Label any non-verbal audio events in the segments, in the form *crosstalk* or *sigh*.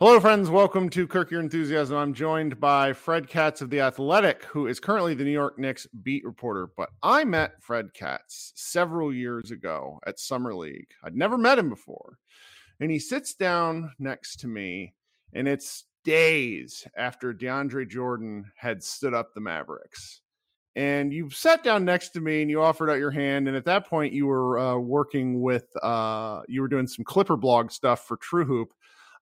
Hello, friends. Welcome to Kirk Your Enthusiasm. I'm joined by Fred Katz of The Athletic, who is currently the New York Knicks beat reporter. But I met Fred Katz several years ago at Summer League. I'd never met him before. And he sits down next to me, and it's days after DeAndre Jordan had stood up the Mavericks. And you sat down next to me and you offered out your hand. And at that point, you were uh, working with, uh, you were doing some Clipper blog stuff for True Hoop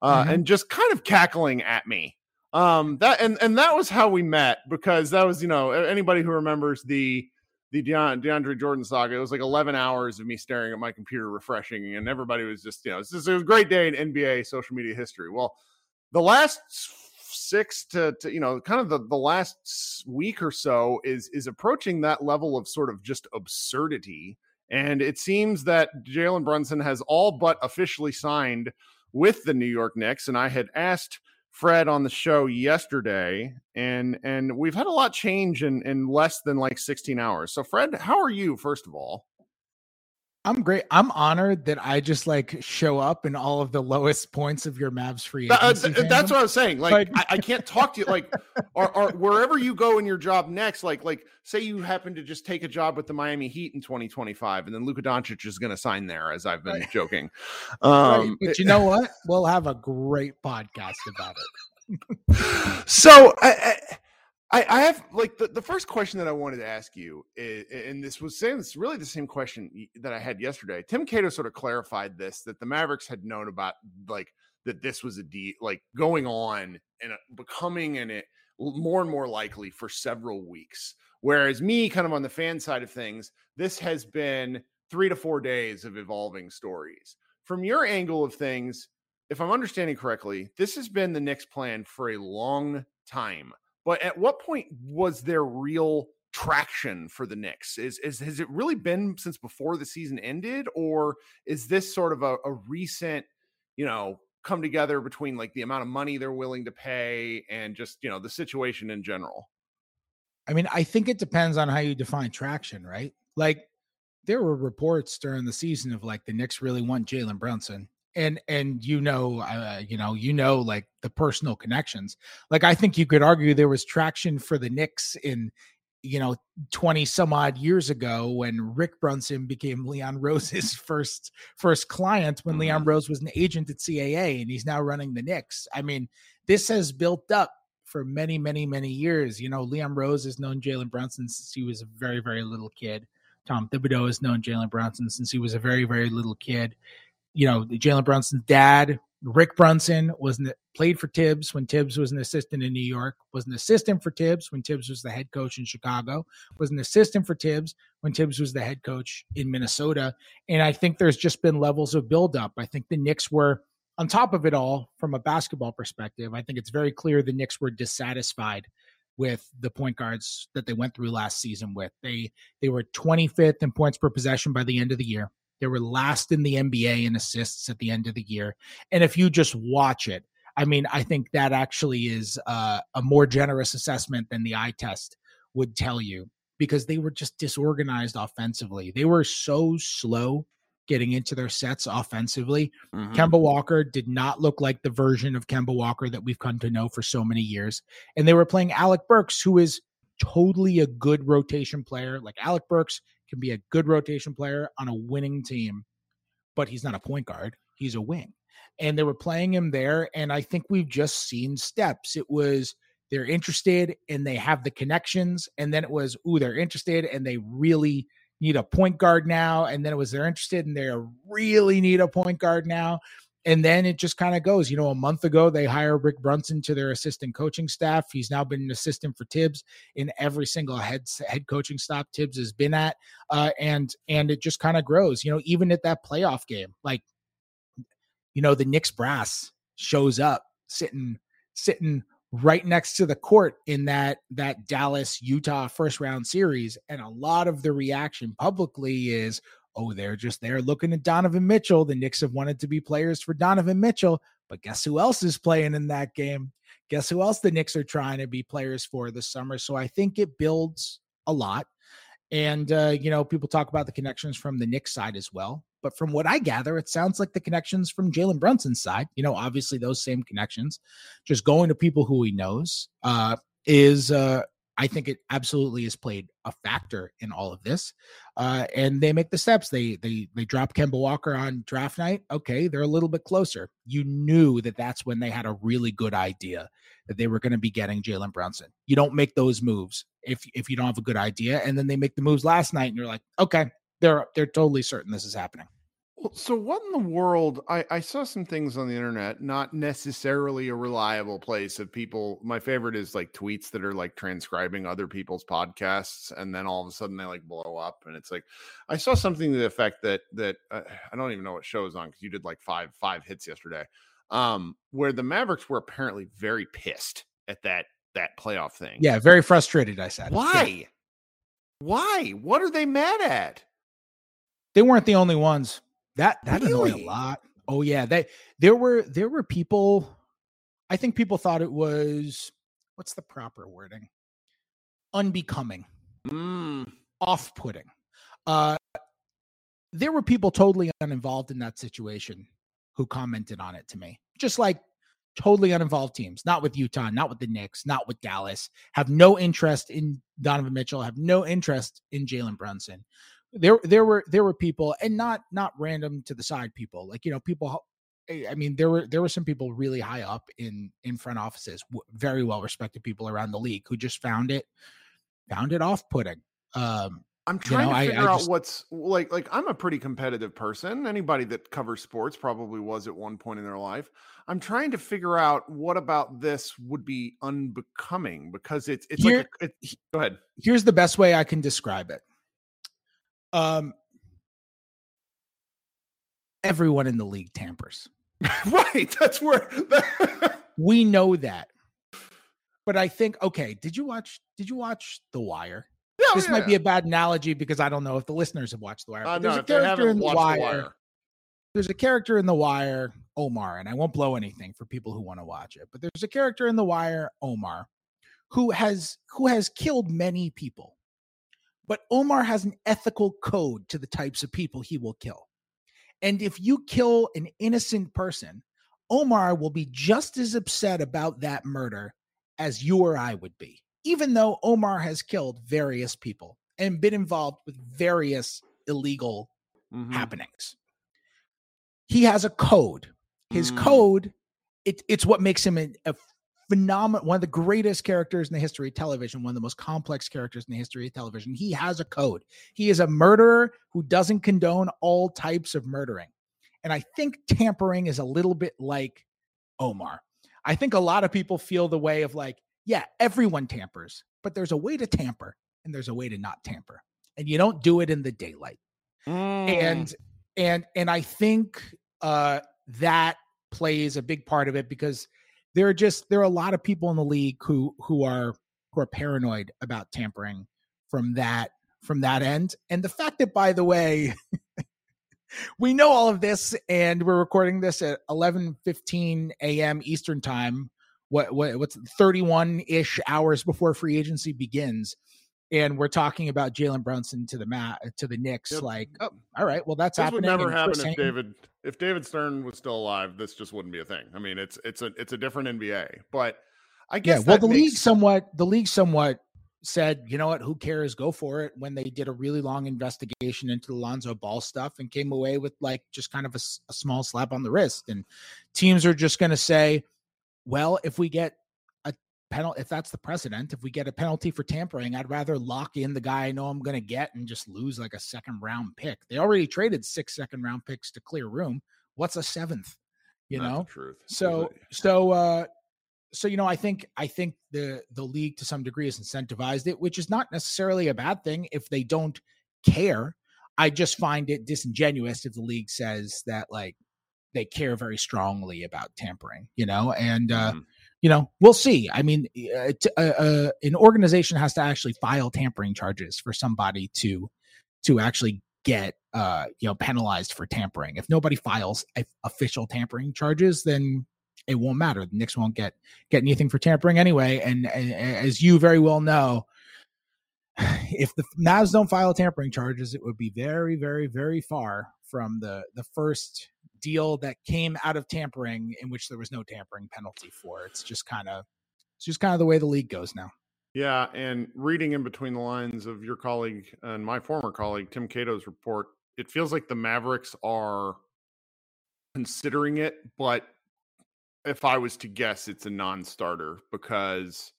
uh, mm-hmm. and just kind of cackling at me. Um, that and and that was how we met because that was you know anybody who remembers the the DeAndre Jordan saga. It was like 11 hours of me staring at my computer, refreshing, and everybody was just you know just, it was a great day in NBA social media history. Well, the last six to, to you know kind of the, the last week or so is is approaching that level of sort of just absurdity and it seems that jalen brunson has all but officially signed with the New York Knicks, and I had asked Fred on the show yesterday, and and we've had a lot change in in less than like 16 hours. So, Fred, how are you? First of all, I'm great. I'm honored that I just like show up in all of the lowest points of your Mavs free uh, agency. Uh, that's what I was saying. Like, I, I, can't talk to you. Like, or, or, wherever you go in your job next. Like, like say you happen to just take a job with the Miami Heat in 2025, and then Luka Doncic is going to sign there. As I've been joking. Um, right. But you know what? We'll have a great podcast about it. *laughs* so. I, I I, I have like the, the first question that I wanted to ask you, is, and this was it's really the same question that I had yesterday. Tim Cato sort of clarified this that the Mavericks had known about like that this was a deal like going on and uh, becoming in it eh, more and more likely for several weeks. Whereas me, kind of on the fan side of things, this has been three to four days of evolving stories. From your angle of things, if I'm understanding correctly, this has been the Knicks plan for a long time but at what point was there real traction for the Knicks? Is, is has it really been since before the season ended, or is this sort of a, a recent, you know, come together between like the amount of money they're willing to pay and just you know the situation in general? I mean, I think it depends on how you define traction, right? Like there were reports during the season of like the Knicks really want Jalen Brunson and and you know uh, you know you know like the personal connections. Like i think you could argue there was traction for the Knicks in you know 20 some odd years ago when Rick Brunson became Leon Rose's *laughs* first first client when mm-hmm. Leon Rose was an agent at CAA and he's now running the Knicks. I mean this has built up for many many many years. You know Leon Rose has known Jalen Brunson since he was a very very little kid. Tom Thibodeau has known Jalen Brunson since he was a very very little kid you know, Jalen Brunson's dad, Rick Brunson, was played for Thibs when Thibs was an assistant in New York, was an assistant for Thibs when Thibs was the head coach in Chicago, was an assistant for Thibs when Thibs was the head coach in Minnesota. And I think there's just been levels of buildup. I think the Knicks were on top of it all from a basketball perspective. I think it's very clear the Knicks were dissatisfied with the point guards that they went through last season with. They they were 25th in points per possession by the end of the year. They were last in the NBA in assists at the end of the year. And if you just watch it, I mean, I think that actually is uh, a more generous assessment than the eye test would tell you because they were just disorganized offensively. They were so slow getting into their sets offensively. Mm-hmm. Kemba Walker did not look like the version of Kemba Walker that we've come to know for so many years. And they were playing Alec Burks, who is totally a good rotation player. Like Alec Burks can be a good rotation player on a winning team, but he's not a point guard. He's a wing. And they were playing him there. And I think we've just seen steps. It was they're interested and they have the connections. And then it was, ooh, they're interested and they really need a point guard now. And then it was they're interested and they really need a point guard now and then it just kind of goes. You know, a month ago they hired Rick Brunson to their assistant coaching staff. He's now been an assistant for Thibs in every single head head coaching stop Thibs has been at, uh, and and it just kind of grows. You know, even at that playoff game, like you know, the Knicks brass shows up sitting sitting right next to the court in that that Dallas Utah first round series, and a lot of the reaction publicly is, oh, they're just there looking at Donovan Mitchell. The Knicks have wanted to be players for Donovan Mitchell, but guess who else is playing in that game? Guess who else the Knicks are trying to be players for this summer? So I think it builds a lot. And, uh, you know, people talk about the connections from the Knicks side as well. But from what I gather, it sounds like the connections from Jalen Brunson's side, you know, obviously those same connections, just going to people who he knows, uh, is uh, I think it absolutely has played a factor in all of this. Uh, and they make the steps. They they they drop Kemba Walker on draft night. Okay, they're a little bit closer. You knew that that's when they had a really good idea that they were going to be getting Jalen Brunson. You don't make those moves if if you don't have a good idea. And then they make the moves last night, and you're like, okay, they're they're totally certain this is happening. So what in the world? I, I saw some things on the internet, not necessarily a reliable place of people. My favorite is like tweets that are like transcribing other people's podcasts, and then all of a sudden they like blow up, and it's like I saw something to the effect that that uh, I don't even know what show is on because you did like five five hits yesterday, um, where the Mavericks were apparently very pissed at that that playoff thing. Yeah, very frustrated. I said, why? Yeah. Why? What are they mad at? They weren't the only ones. That that Really? annoyed a lot. Oh yeah, they there were there were people. I think people thought it was what's the proper wording? Unbecoming, Mm, off-putting. Uh, there were people totally uninvolved in that situation who commented on it to me, just like totally uninvolved teams, not with Utah, not with the Knicks, not with Dallas, have no interest in Donovan Mitchell, have no interest in Jalen Brunson. There, there were there were people, and not not random to the side people, like you know people. I I mean, there were there were some people really high up in in front offices, very well respected people around the league who just found it found it off putting. Um, I'm You trying know, to I- figure I out just- what's like. Like I'm a pretty competitive person. Anybody that covers sports probably was at one point in their life. I'm trying to figure out what about this would be unbecoming because it's it's Here- like a, it, go ahead. here's the best way I can describe it. Um, everyone in the league tampers. *laughs* right, that's where. *laughs* We know that. But I think okay, did you watch did you watch The Wire? Yeah, this might be a bad analogy because I don't know if the listeners have watched The Wire. Uh, but no, there's a character in the wire, the wire. There's a character in The Wire, Omar, and I won't blow anything for people who want to watch it. But there's a character in The Wire, Omar, who has who has killed many people. But Omar has an ethical code to the types of people he will kill. And if you kill an innocent person, Omar will be just as upset about that murder as you or I would be, even though Omar has killed various people and been involved with various illegal Mhm. happenings. He has a code. His Mm. code, it, it's what makes him a, a phenomenal, one of the greatest characters in the history of television, one of the most complex characters in the history of television. He has a code. He is a murderer who doesn't condone all types of murdering. And I think tampering is a little bit like Omar. I think a lot of people feel the way of like, yeah, everyone tampers, but there's a way to tamper and there's a way to not tamper. And you don't do it in the daylight Mm. and and and i think uh that plays a big part of it because there are just there are a lot of people in the league who who are who are paranoid about tampering from that from that end and the fact that by the way *laughs* we know all of this and we're recording this at 11 15 a.m eastern time what, what what's 31 ish hours before free agency begins and we're talking about Jalen Brunson to the mat to the Knicks. Yep. Like, Yep. all right, well, that's This happening. would never happen if David if David Stern was still alive. This just wouldn't be a thing. I mean, it's it's a it's a different NBA. But I Yeah, guess well, that the league somewhat the league somewhat said, you know what, who cares? Go for it. When they did a really long investigation into the Lonzo Ball stuff and came away with like just kind of a small slap on the wrist, and teams are just going to say, well, if we get a penalty, if that's the precedent, if we get a penalty for tampering, I'd rather lock in the guy I know I'm going to get and just lose like a second round pick. They already traded six second round picks to clear room. What's a seventh? You the know, truth. So so uh so you know i think i think the the league to some degree has incentivized it which is not necessarily a bad thing if they don't care i just find it disingenuous if the league says that like they care very strongly about tampering you know and uh Mhm. You know we'll see. I mean uh, t- uh, uh, an organization has to actually file tampering charges for somebody to to actually get uh you know penalized for tampering. If nobody files official tampering charges then it won't matter. The Knicks won't get get anything for tampering anyway. And, and as you very well know *sighs* if the Mavs don't file tampering charges it would be very very very far from the the first deal that came out of tampering in which there was no tampering penalty for. It's just kind of it's just kind of the way the league goes now. Yeah, and reading in between the lines of your colleague and my former colleague Tim Cato's report, it feels like the Mavericks are considering it, but if I was to guess, it's a non-starter because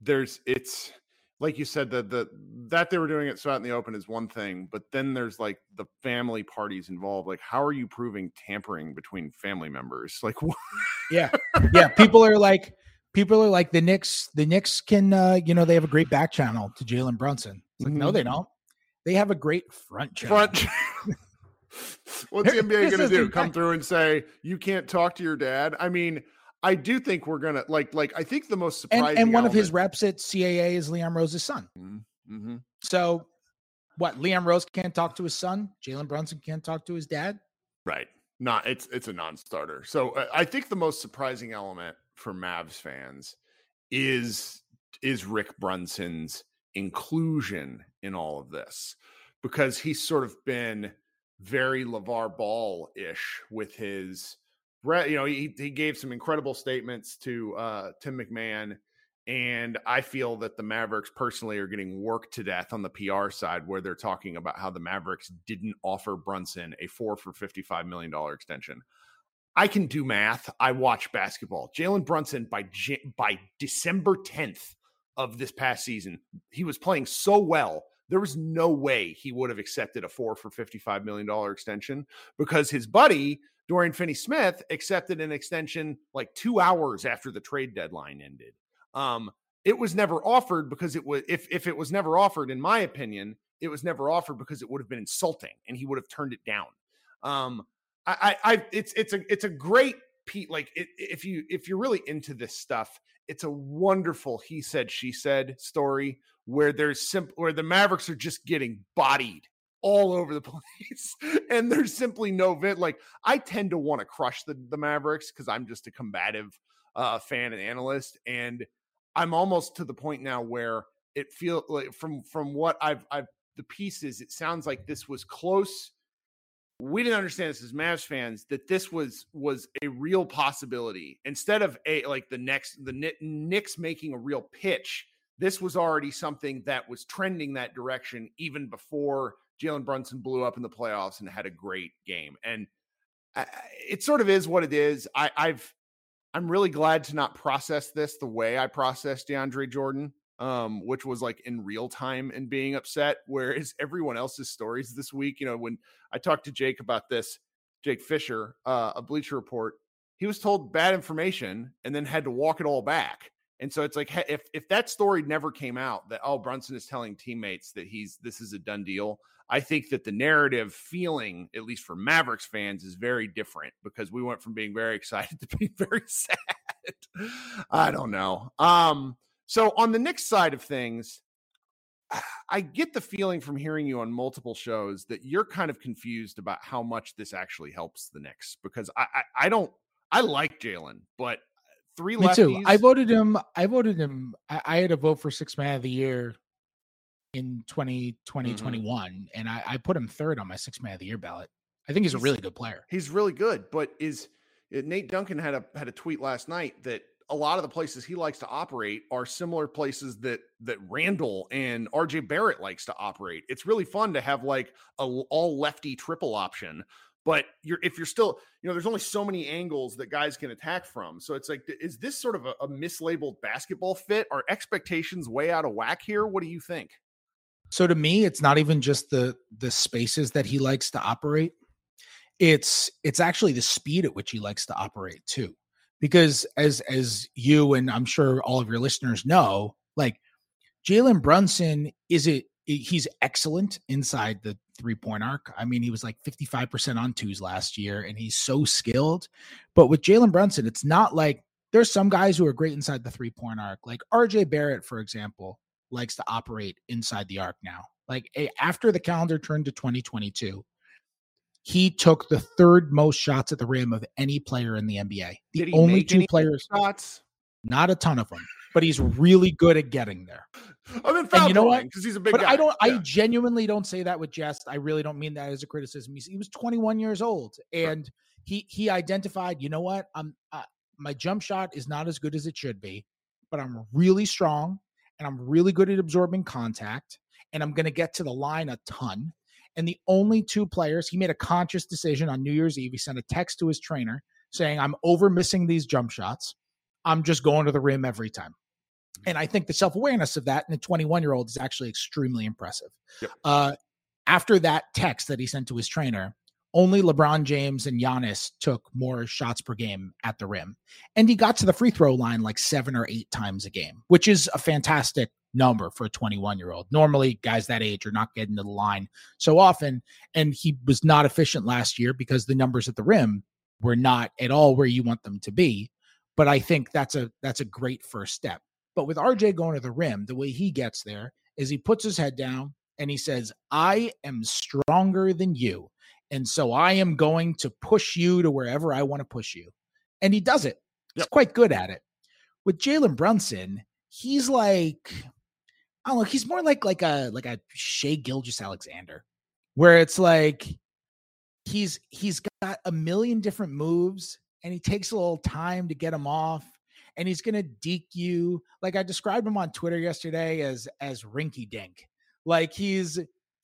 there's it's like you said that the that they were doing it so out in the open is one thing, but then there's like the family parties involved. Like, how are you proving tampering between family members? *laughs* Like, what? yeah, yeah. People are like, people are like the Knicks. The Knicks can, uh, you know, they have a great back channel to Jalen Brunson. It's like, mm-hmm. no, they don't. They have a great front channel. Front. *laughs* What's the NBA going to do? Come through and say you can't talk to your dad? I mean, I do think we're gonna like like I think the most surprising and, and one element, of his reps at CAA is Leon Rose's son. Mm-hmm, mm-hmm. So, what Leon Rose can't talk to his son, Jalen Brunson can't talk to his dad. Right. Not it's it's a non-starter. So uh, I think the most surprising element for Mavs fans is is Rick Brunson's inclusion in all of this because he's sort of been very LeVar Ball ish with his you know, he, he gave some incredible statements to uh, Tim McMahon. And I feel that the Mavericks personally are getting worked to death on the PR side, where they're talking about how the Mavericks didn't offer Brunson a four for $55 million extension. I can do math. I watch basketball. Jalen Brunson by by December 10th of this past season, he was playing so well. There was no way he would have accepted a four for $55 million extension because his buddy Dorian Finney Smith accepted an extension like two hours after the trade deadline ended. Um, it was never offered because it was if if it was never offered, in my opinion, it was never offered because it would have been insulting and he would have turned it down. Um, I, I, I it's it's a it's a great Pete. Like it, if you if you're really into this stuff, it's a wonderful he said she said story where there's simple where the Mavericks are just getting bodied all over the *laughs* place and there's simply no vent like i tend to want to crush the, the mavericks because i'm just a combative uh, fan and analyst and i'm almost to the point now where it feels like from from what i've i've the pieces it sounds like this was close we didn't understand this as Mavs fans that this was was a real possibility instead of a like the next the Knicks making a real pitch. This was already something that was trending that direction even before Jalen Brunson blew up in the playoffs and had a great game. And I, it sort of is what it is. I, I've I'm really glad to not process this the way I processed DeAndre Jordan, um, which was like in real time and being upset. Whereas *laughs* everyone else's stories this week, you know, when I talked to Jake about this, Jake Fisher, uh, a Bleacher Report, he was told bad information and then had to walk it all back. And so it's like if if that story never came out that oh Brunson is telling teammates that he's this is a done deal, I think that the narrative feeling, at least for Mavericks fans, is very different because we went from being very *laughs* excited to being very sad. I don't know. Um, so on the Knicks side of things, I get the feeling from hearing you on multiple shows that you're kind of confused about how much this actually helps the Knicks because I I, I don't I like Jalen, but three Me lefties. too. I voted him. I voted him. I, I, had a vote for six man of the year in 2020, mm-hmm. 21, and I, I, put him third on my six man of the year ballot. I think he's, he's, a really good player. He's really good, but is uh, Nate Duncan had a had a tweet last night that a lot of the places he likes to operate are similar places that that Randle and RJ Barrett likes to operate. It's really fun to have like a all lefty triple option, but you're if you're still you know there's only so many angles that guys can attack from. So it's like is this sort of a, a mislabeled basketball fit? Are expectations way out of whack here? What do you think? So to me, it's not even just the the spaces that he likes to operate. It's it's actually the speed at which he likes to operate too. Because as as you and I'm sure all of your listeners know, like Jalen Brunson is it he's excellent inside the three point arc. I mean, he was like 55% on twos last year, and he's so skilled. But with Jalen Brunson, it's not like there's some guys who are great inside the three point arc, like RJ Barrett, for example likes to operate inside the arc now. Like after the calendar turned to 2022, he took the third most shots at the rim of any player in the NBA. The only two players shots. not a ton of them, but he's really good at getting there. I mean, and you know what? Because he's a big but guy. I don't. Yeah. I genuinely don't say that with jest. I really don't mean that as a criticism. He's, he was 21 years old, and sure. he he identified. You know what? I'm uh, my jump shot is not as good as it should be, but I'm really strong, and I'm really good at absorbing contact, and I'm going to get to the line a ton. And the only two players he made a conscious decision on New Year's Eve. He sent a text to his trainer saying, "I'm over missing these jump shots. I'm just going to the rim every time." And I think the self awareness of that in a 21 year old is actually extremely impressive. Yep. Uh, after that text that he sent to his trainer, only LeBron James and Giannis took more shots per game at the rim. And he got to the free throw line like seven or eight times a game, which is a fantastic number for a 21 year old. Normally, guys that age are not getting to the line so often. And he was not efficient last year because the numbers at the rim were not at all where you want them to be. But I think that's a that's a great first step. But with RJ going to the rim, the way he gets there is he puts his head down and he says, I am stronger than you. And so I am going to push you to wherever I want to push you. And he does it. He's yep. quite good at it. With Jalen Brunson, he's like, I don't know, he's more like like a like a Shai Gilgeous-Alexander, where it's like he's he's got a million different moves and he takes a little time to get them off and he's going to deke you. Like I described him on Twitter yesterday as as rinky dink. Like he's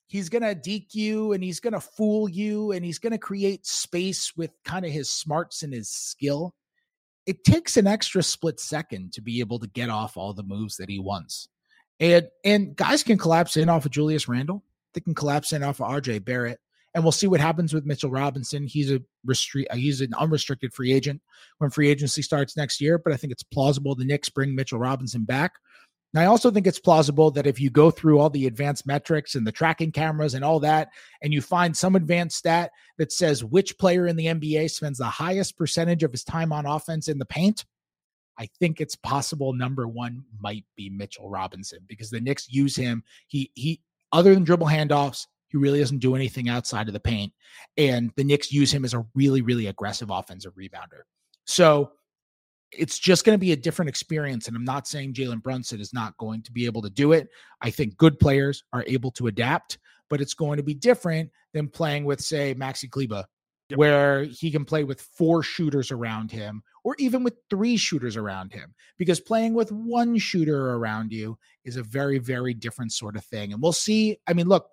he's going to deke you and he's going to fool you and he's going to create space with kind of his smarts and his skill. It takes an extra split second to be able to get off all the moves that he wants. And and guys can collapse in off of Julius Randle. They can collapse in off of RJ Barrett and we'll see what happens with Mitchell Robinson. He's a restrict, uh, he's an unrestricted free agent when free agency starts next year. But I think it's plausible the Knicks bring Mitchell Robinson back. And I also think it's plausible that if you go through all the advanced metrics and the tracking cameras and all that, and you find some advanced stat that says which player in the NBA spends the highest percentage of his time on offense in the paint, I think it's possible number one might be Mitchell Robinson because the Knicks use him. He he other than dribble handoffs, he really doesn't do anything outside of the paint. And the Knicks use him as a really, really aggressive offensive rebounder. So it's just going to be a different experience. And I'm not saying Jalen Brunson is not going to be able to do it. I think good players are able to adapt, but it's going to be different than playing with, say, Maxi Kleber, yep. where he can play with four shooters around him or even with three shooters around him. Because playing with one shooter around you is a very, very different sort of thing. And we'll see. I mean, look,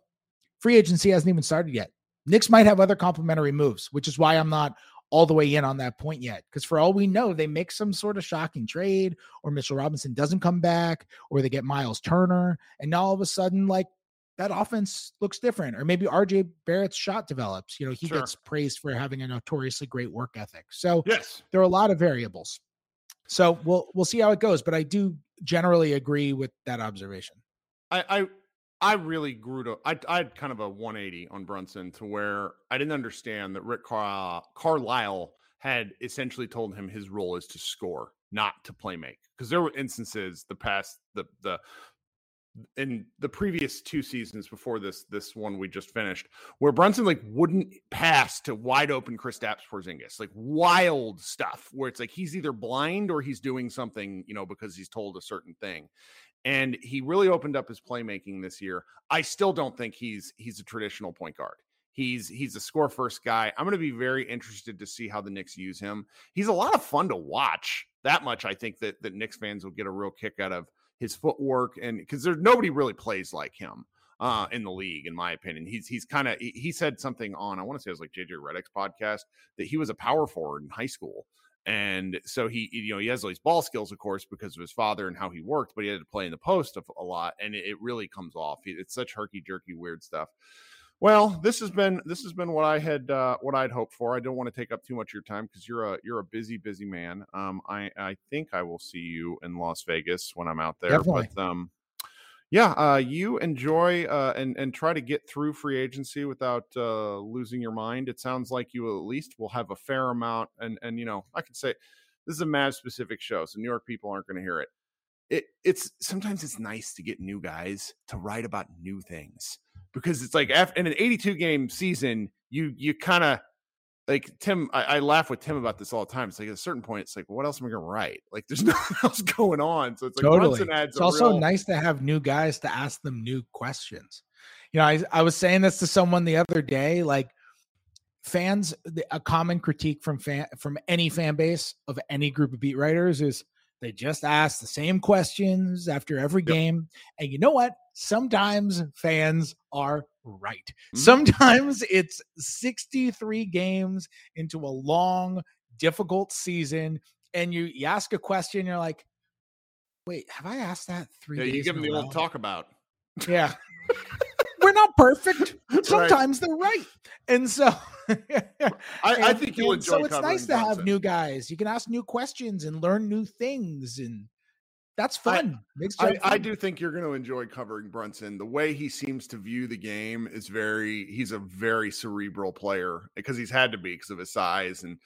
Free agency hasn't even started yet. Knicks might have other complementary moves, which is why I'm not all the way in on that point yet. Because for all we know, they make some sort of shocking trade, or Mitchell Robinson doesn't come back, or they get Myles Turner, and now all of a sudden, like that offense looks different. Or maybe RJ Barrett's shot develops. You know, he sure. gets praised for having a notoriously great work ethic. So yes, there are a lot of variables. So we'll we'll see how it goes. But I do generally agree with that observation. I, I really grew to I I had kind of a 180 on Brunson to where I didn't understand that Rick Car- Carlisle had essentially told him his role is to score, not to play make. Because there were instances the past the the in the previous two seasons before this this one we just finished where Brunson like wouldn't pass to wide open Chris Kristaps Porzingis like wild stuff where it's like he's either blind or he's doing something you know because he's told a certain thing and he really opened up his playmaking this year. I still don't think he's he's a traditional point guard. He's he's a score first guy. I'm going to be very interested to see how the Knicks use him. He's a lot of fun to watch. That much I think that that Knicks fans will get a real kick out of his footwork and because there's nobody really plays like him uh, in the league, in my opinion. He's he's kind of he, he said something on I want to say it was like JJ Redick's podcast that he was a power forward in high school and so he, you know, he has all these ball skills, of course, because of his father and how he worked, but he had to play in the post a lot, and it, really comes off. It's such herky jerky, weird stuff. Well, this has been this has been what I had uh, what I'd hoped for. I don't want to take up too much of your time because you're a you're a busy busy man. Um, I I think I will see you in Las Vegas when I'm out there. Definitely. But um, yeah, uh, you enjoy uh, and and try to get through free agency without uh, losing your mind. It sounds like you at least will have a fair amount, and and you know I can say this is a Mavs specific show, so New York people aren't going to hear it. It it's sometimes it's nice to get new guys to write about new things because it's like after, in an 82 game season, you you kind of like Tim, I, I, laugh with Tim about this all the time. It's like at a certain point, it's like, what else am I going to write? Like, there's *laughs* nothing else going on. So it's like totally. it's also real... nice to have new guys to ask them new questions. You know, I, I was saying this to someone the other day. Like, fans, a common critique from fan from any fan base of any group of beat writers is they just ask the same questions after every game. And you know what? Sometimes fans are right. Mm-hmm. Sometimes it's 63 games into a long, difficult season, and you, you ask a question, you're like, wait, have I asked that three yeah, you give them the old talk about. Yeah. *laughs* We're not perfect. Sometimes right. they're right. And so I, I, *laughs* think you'll enjoy So it's nice to have new guys. You can ask new questions and learn new things and that's fun. I, I, I, do think you're going to enjoy covering Brunson. The way he seems to view the game is very, he's a very cerebral player because he's had to be because of his size. And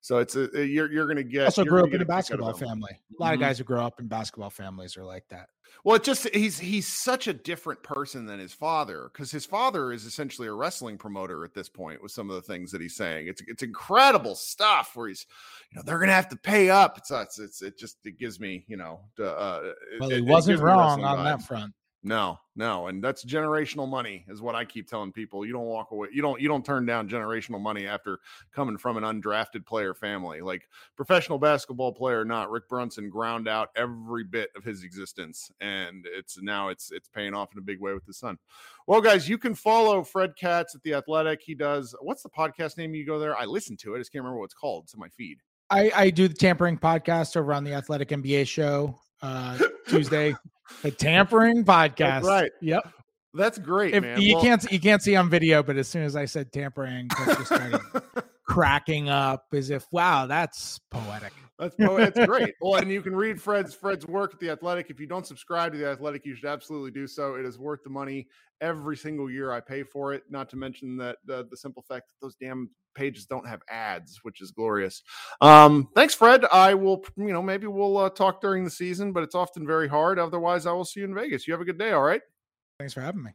so it's a, you're, you're going to get. Also grew up in a basketball family. A lot mm-hmm. of guys who grow up in basketball families are like that. Well, it just he's he's such a different person than his father because his father is essentially a wrestling promoter at this point with some of the things that he's saying. It's it's incredible stuff where he's, you know, they're gonna have to pay up. It's it's, it's it just it gives me you know. Uh, well, it, he wasn't wrong on that front. No, no, and that's generational money is what I keep telling people. You don't walk away. You don't you don't turn down generational money after coming from an undrafted player family. Like professional basketball player not Rick Brunson ground out every bit of his existence and it's now it's it's paying off in a big way with his son. Well, guys, you can follow Fred Katz at the Athletic. He does what's the podcast name you go there? I listen to it. I just can't remember what it's called. In my feed. I, I do the tampering podcast over on the Athletic NBA show uh Tuesday. The tampering podcast. That's right. Yep. That's great, if, man. You well, can't you can't see on video, but as soon as I said tampering, just started *laughs* cracking up as if, wow, that's poetic. That's that's great. Well, and you can read Fred's Fred's work at the Athletic. If you don't subscribe to the Athletic, you should absolutely do so. It is worth the money every single year I pay for it. Not to mention that uh, the simple fact that those damn pages don't have ads, which is glorious. Um, thanks, Fred. I will, you know, maybe we'll uh, talk during the season, but it's often very hard. Otherwise, I will see you in Vegas. You have a good day. All right. Thanks for having me.